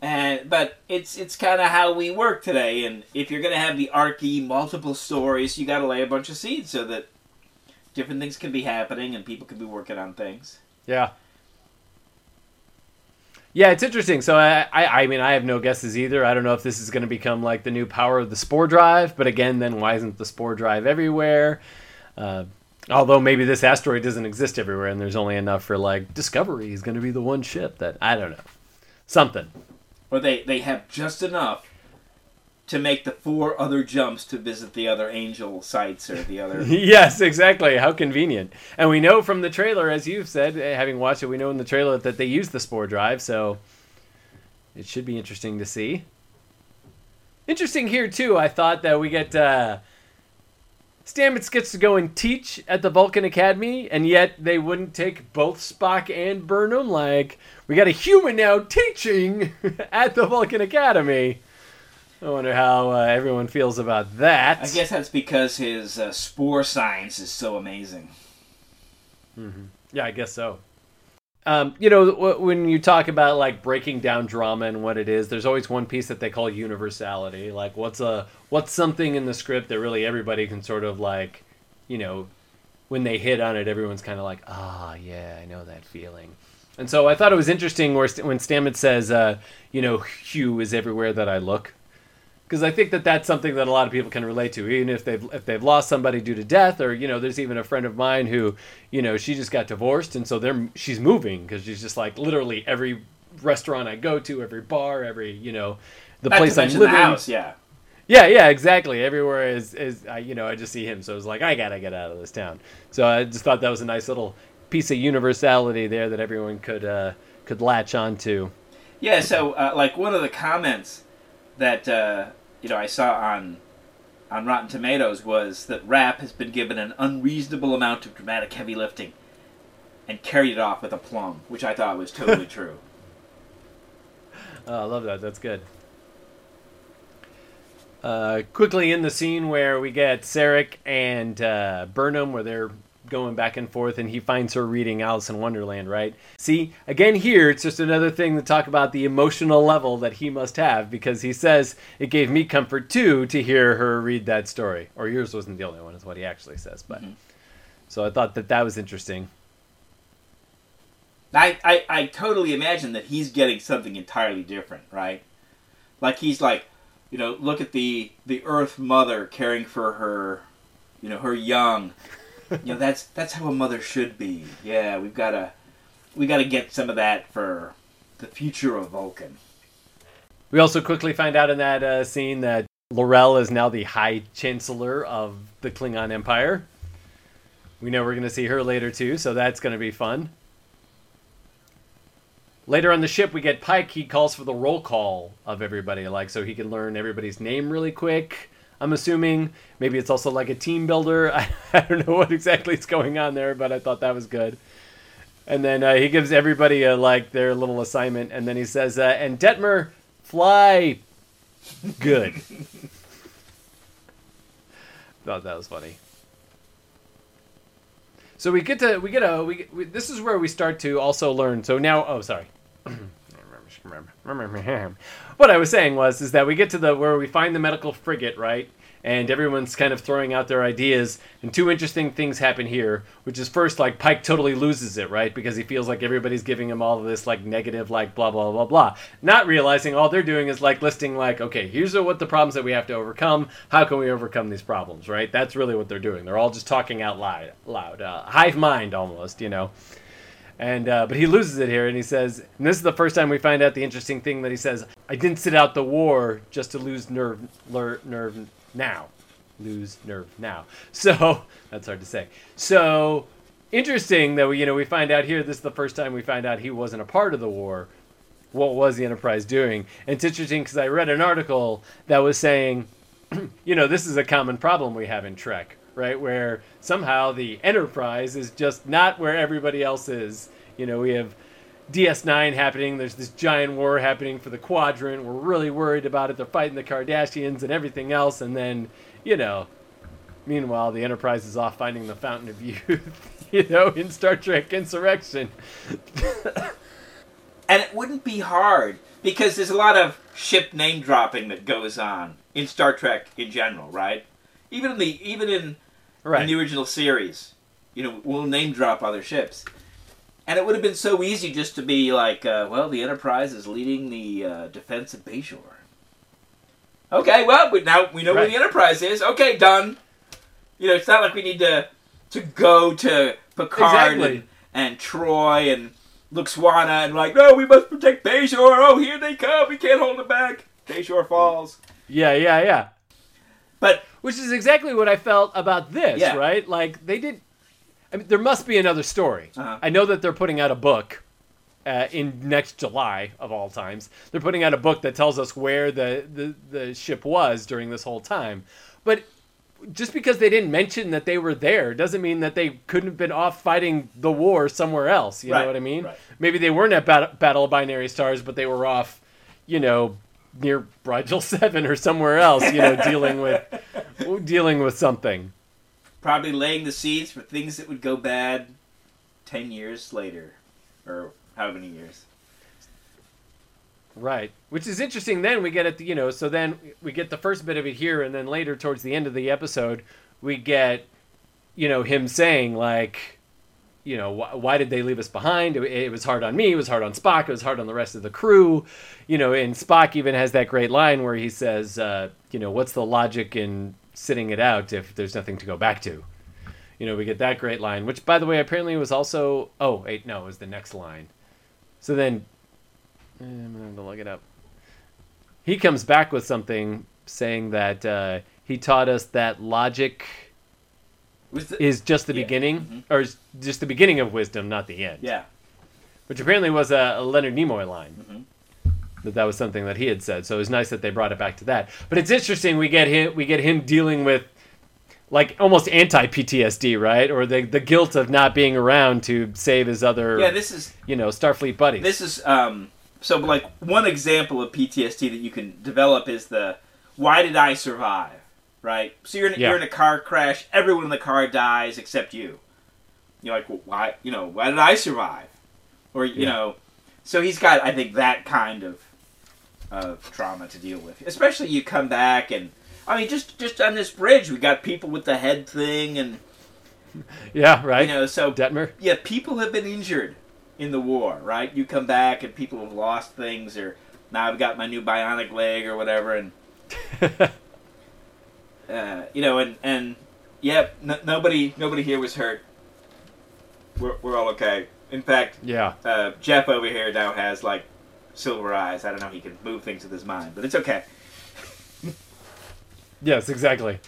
And but it's it's kind of how we work today. And if you're gonna have the archy multiple stories, you got to lay a bunch of seeds so that different things can be happening and people can be working on things. Yeah. Yeah, it's interesting. So I, I, I mean, I have no guesses either. I don't know if this is going to become like the new power of the Spore Drive, but again, then why isn't the Spore Drive everywhere? Uh, although maybe this asteroid doesn't exist everywhere, and there's only enough for like Discovery is going to be the one ship that I don't know, something. Or they they have just enough to make the four other jumps to visit the other angel sites or the other. yes, exactly. How convenient. And we know from the trailer, as you've said, eh, having watched it, we know in the trailer that they use the Spore Drive, so it should be interesting to see. Interesting here, too, I thought that we get. Uh, Stamets gets to go and teach at the Vulcan Academy, and yet they wouldn't take both Spock and Burnham. Like, we got a human now teaching at the Vulcan Academy. I wonder how uh, everyone feels about that. I guess that's because his uh, spore science is so amazing. Yeah, I guess so. Um, you know, when you talk about like breaking down drama and what it is, there's always one piece that they call universality. Like, what's a what's something in the script that really everybody can sort of like, you know, when they hit on it, everyone's kind of like, ah, yeah, I know that feeling. And so I thought it was interesting where when Stamets says, uh, you know, Hugh is everywhere that I look because I think that that's something that a lot of people can relate to, even if they've if they've lost somebody due to death, or you know, there's even a friend of mine who, you know, she just got divorced, and so they're she's moving because she's just like literally every restaurant I go to, every bar, every you know, the Not place I'm living. the house, yeah. Yeah, yeah, exactly. Everywhere is is I, you know I just see him, so it's like I gotta get out of this town. So I just thought that was a nice little piece of universality there that everyone could uh, could latch onto. Yeah, so uh, like one of the comments that uh, you know I saw on on Rotten Tomatoes was that Rapp has been given an unreasonable amount of dramatic heavy lifting and carried it off with aplomb, which I thought was totally true. Oh, I love that. That's good. Uh, quickly in the scene where we get Sarek and uh, Burnham, where they're going back and forth, and he finds her reading Alice in Wonderland, right? See, again, here, it's just another thing to talk about the emotional level that he must have because he says, It gave me comfort too to hear her read that story. Or yours wasn't the only one, is what he actually says. But mm-hmm. So I thought that that was interesting. I, I, I totally imagine that he's getting something entirely different, right? Like he's like, you know, look at the the Earth Mother caring for her, you know, her young. you know, that's that's how a mother should be. Yeah, we've got to we got to get some of that for the future of Vulcan. We also quickly find out in that uh, scene that L'Rell is now the High Chancellor of the Klingon Empire. We know we're going to see her later too, so that's going to be fun. Later on the ship, we get Pike. He calls for the roll call of everybody, like so he can learn everybody's name really quick. I'm assuming maybe it's also like a team builder. I, I don't know what exactly is going on there, but I thought that was good. And then uh, he gives everybody a, like their little assignment, and then he says, uh, "And Detmer, fly good." Thought that was funny. So we get to we get a we, we this is where we start to also learn. So now, oh sorry. what I was saying was is that we get to the where we find the medical frigate, right? And everyone's kind of throwing out their ideas, and two interesting things happen here. Which is first, like Pike totally loses it, right? Because he feels like everybody's giving him all of this like negative, like blah blah blah blah, not realizing all they're doing is like listing like, okay, here's what the problems that we have to overcome. How can we overcome these problems, right? That's really what they're doing. They're all just talking out loud, loud, uh, hive mind almost, you know. And uh, but he loses it here, and he says, and this is the first time we find out the interesting thing that he says: "I didn't sit out the war just to lose nerve, ler, nerve now, lose nerve now." So that's hard to say. So interesting that we, you know, we find out here. This is the first time we find out he wasn't a part of the war. What was the Enterprise doing? And it's interesting because I read an article that was saying you know, this is a common problem we have in Trek, right? Where somehow the Enterprise is just not where everybody else is. You know, we have DS9 happening, there's this giant war happening for the quadrant. We're really worried about it. They're fighting the Cardassians and everything else. And then, you know, Meanwhile, the Enterprise is off finding the Fountain of Youth, you know, in Star Trek Insurrection. and it wouldn't be hard because there's a lot of ship name dropping that goes on in Star Trek in general, right? Even in the even in, right. in the original series, you know, we'll name drop other ships, and it would have been so easy just to be like, uh, well, the Enterprise is leading the uh, defense of Bayshore. Okay, well, we, now we know Right. where the Enterprise is. Okay, done. You know, it's not like we need to to go to Picard Exactly. and, and Troi and Lwaxana and like, no, we must protect Bayshore. Oh, here they come. We can't hold them back. Bayshore falls. Yeah, yeah, yeah. But Which is exactly what I felt about this, Yeah. right? Like they did. I mean, there must be another story. Uh-huh. I know that they're putting out a book uh, in next July of all times. They're putting out a book that tells us where the, the the ship was during this whole time. But just because they didn't mention that they were there doesn't mean that they couldn't have been off fighting the war somewhere else. You Right, know what I mean? right. Maybe they weren't at Bat- Battle of Binary Stars, but they were off, you know, near Brigel Seven or somewhere else. You know, dealing with dealing with something. probably laying the seeds for things that would go bad ten years later, or how many years? Right. Which is interesting. Then we get it, you know, so then we get the first bit of it here, and then later, towards the end of the episode, we get, you know, him saying, like, you know, wh- why did they leave us behind? It, it was hard on me. It was hard on Spock. It was hard on the rest of the crew. You know, and Spock even has that great line where he says, uh, you know, what's the logic in sitting it out if there's nothing to go back to? You know, we get that great line, which, by the way, apparently was also. Oh, wait, no, it was the next line. So then Eh, I'm have to look it up. He comes back with something saying that uh, he taught us that logic the, is just the Yeah. beginning, Mhm. or is just the beginning of wisdom, not the end. yeah. Which apparently was a, a Leonard Nimoy line. Mhm. That that was something that he had said. So it was nice that they brought it back to that. But it's interesting. We get him. We get him dealing with like almost anti PTSD, right? Or the the guilt of not being around to save his other, Yeah, this is you know, Starfleet buddies. this is um so like one example of PTSD that you can develop is the why did I survive? Right? So you're in, Yeah. you're in a car crash, everyone in the car dies except you. You're like, well, why, you know, why did I survive? Or you Yeah. know, so he's got I think that kind of of trauma to deal with. Especially you come back and I mean just just on this bridge we got people with the head thing and yeah, right. you know, so Detmer. yeah, people have been injured in the war, right? You come back and people have lost things, or now I've got my new bionic leg or whatever, and uh, you know, and and yeah, n- nobody nobody here was hurt. We're we're all okay. In fact, yeah. uh, Jeff over here now has like silver eyes. I don't know. He can move things with his mind, but it's okay. Yes, exactly.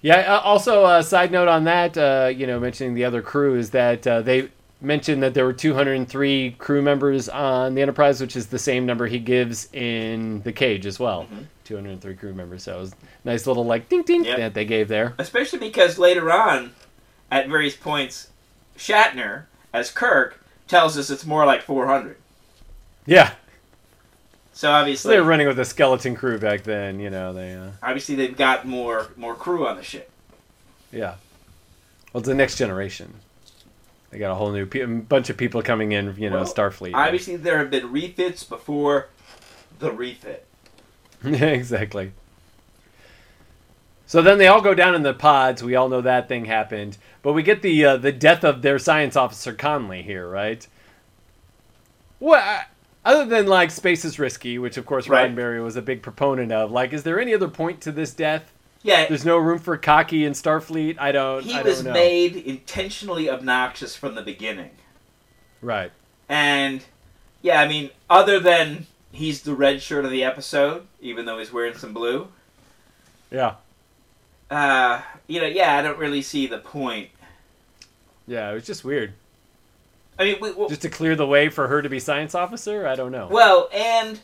Yeah. uh, Also, a side note on that, uh, you know, mentioning the other crew is that uh, they mentioned that there were 203 crew members on the Enterprise, which is the same number he gives in the Cage as well. Mhm. 203 crew members. So it was a nice little like ding ding Yep. that they gave there. Especially because later on, at various points, Shatner as Kirk tells us it's more like 400. Yeah. So So obviously, they were running with a skeleton crew back then. You know, they. Uh, obviously they've got more more crew on the ship. yeah. Well, it's the next generation. They got a whole new pe- bunch of people coming in. You know, Well, Starfleet. Obviously, there have been refits before the refit. Yeah, exactly. So then they all go down in the pods. We all know that thing happened, but we get the uh, the death of their science officer Connolly here, right? Well, other than like space is risky, which of course Right. Roddenberry was a big proponent of. Like, is there any other point to this death? Yeah, There's no room for cocky in Starfleet. I don't. he I was don't know. made intentionally obnoxious from the beginning. right. And yeah, I mean, other than he's the red shirt of the episode, even though he's wearing some blue. Yeah. Uh, you know, yeah, I don't really see the point. Yeah. It was just weird. I mean, we, we, Just to clear the way for her to be science officer. I don't know. well, and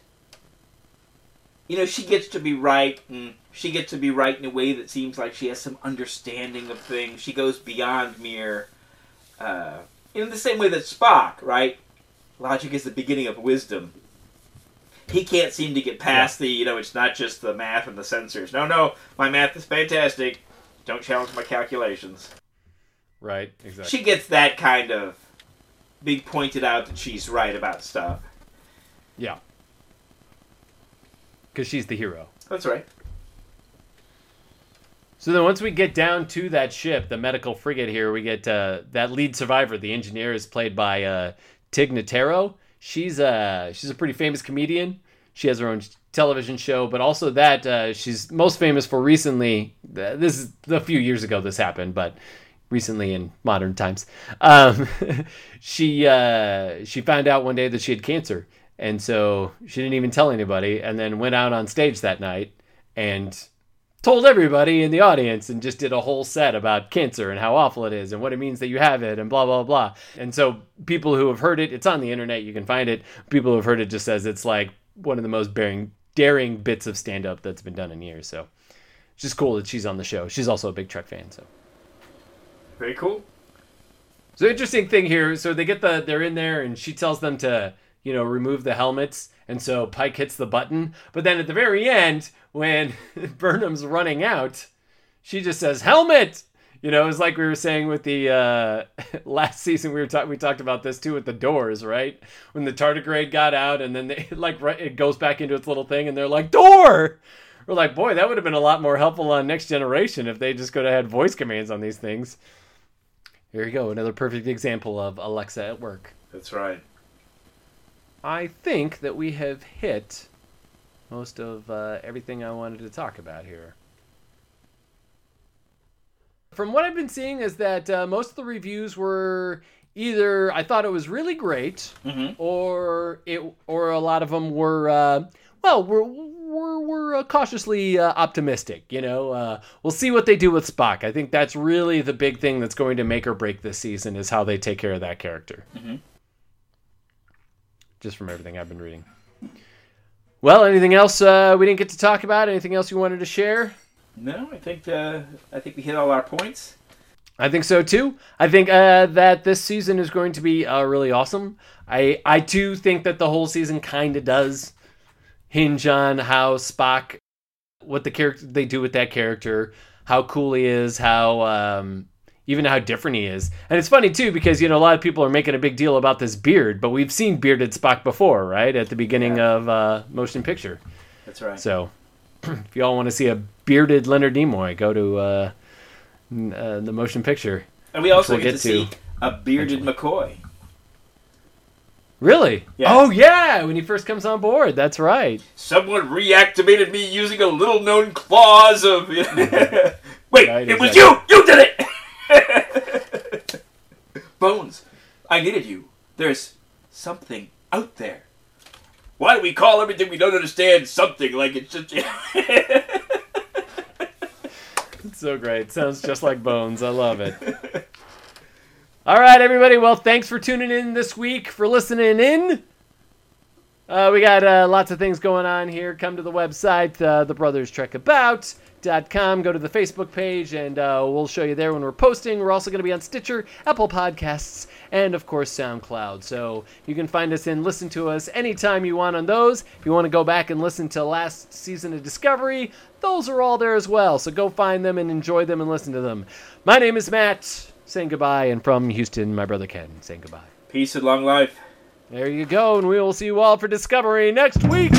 you know, she gets to be right, and she gets to be right in a way that seems like she has some understanding of things. She goes beyond mere, uh, in the same way that Spock, right? Logic is the beginning of wisdom. He can't seem to get past the, you know, it's not just the math and the sensors. No, no, my math is fantastic. Don't challenge my calculations. Right, exactly. She gets that kind of being pointed out that she's right about stuff. yeah. Because she's the hero. That's right. So then, once we get down to that ship, the medical frigate here, we get uh, that lead survivor. The engineer is played by uh. She's uh, she's a pretty famous comedian. She has her own television show, but also that uh, she's most famous for recently. This is a few years ago. This happened, but recently in modern times, um, she uh, she found out one day that she had cancer, and so she didn't even tell anybody, and then went out on stage that night and told everybody in the audience and just did a whole set about cancer and how awful it is and what it means that you have it and blah blah blah. And so people who have heard it, it's on the internet, you can find it. People who have heard it just says it's like one of the most daring daring bits of stand up that's been done in years. So it's just cool that she's on the show. She's also a big Trek fan, so Very cool. so interesting thing here. So they get the they're in there, and she tells them to you know remove the helmets, and so Pike hits the button. But then at the very end, when Burnham's running out, she just says helmet. You know, it's like we were saying with the uh, last season. We were talking. We talked about this too with the doors, right? When the tardigrade got out, and then they like right, it goes back into its little thing, and they're like door. We're like, boy, that would have been a lot more helpful on Next Generation if they just could have had voice commands on these things. Here you go, another perfect example of Alexa at work. That's right. I think that we have hit most of uh, everything I wanted to talk about here. From what I've been seeing, is that uh, most of the reviews were either I thought it was really great, Mhm. or it, or a lot of them were uh, well, we're we're, we're uh, cautiously uh, optimistic. You know, uh, we'll see what they do with Spock. I think that's really the big thing that's going to make or break this season is how they take care of that character. Mhm. Just from everything I've been reading. Well, anything else uh, we didn't get to talk about? Anything else you wanted to share? No, I think uh, I think we hit all our points. I think so too. I think uh, that this season is going to be uh, really awesome. I I too think that the whole season kind of does hinge on how Spock, what the character they do with that character, how cool he is, how um, even how different he is. And it's funny too because you know a lot of people are making a big deal about this beard, but we've seen bearded Spock before, right? At the beginning Yeah. of uh, motion picture. That's right. So, if y'all want to see a bearded Leonard Nimoy, go to uh, uh, the motion picture. and we also we'll get, get to, see a bearded McCoy. Really? Yeah. Oh yeah, when he first comes on board. That's right. Someone reactivated me using a little known clause of. Wait, Right, it was you! You did it! Bones, I needed you. There's something out there. Why do we call everything we don't understand something like it's just. It's so great. Sounds just like Bones. I love it. All right, everybody. Well, thanks for tuning in this week, for listening in. Uh, we got uh, lots of things going on here. Come to the website, uh, thebrothers.trekabout.com. Go to the Facebook page, and uh, we'll show you there when we're posting. We're also going to be on Stitcher, Apple Podcasts, and of course SoundCloud. So you can find us and listen to us anytime you want on those. If you want to go back and listen to last season of Discovery, those are all there as well. So go find them and enjoy them and listen to them. My name is Matt, saying goodbye, and from Houston, my brother Ken, saying goodbye. Peace and long life. There you go, and we will see you all for Discovery next week.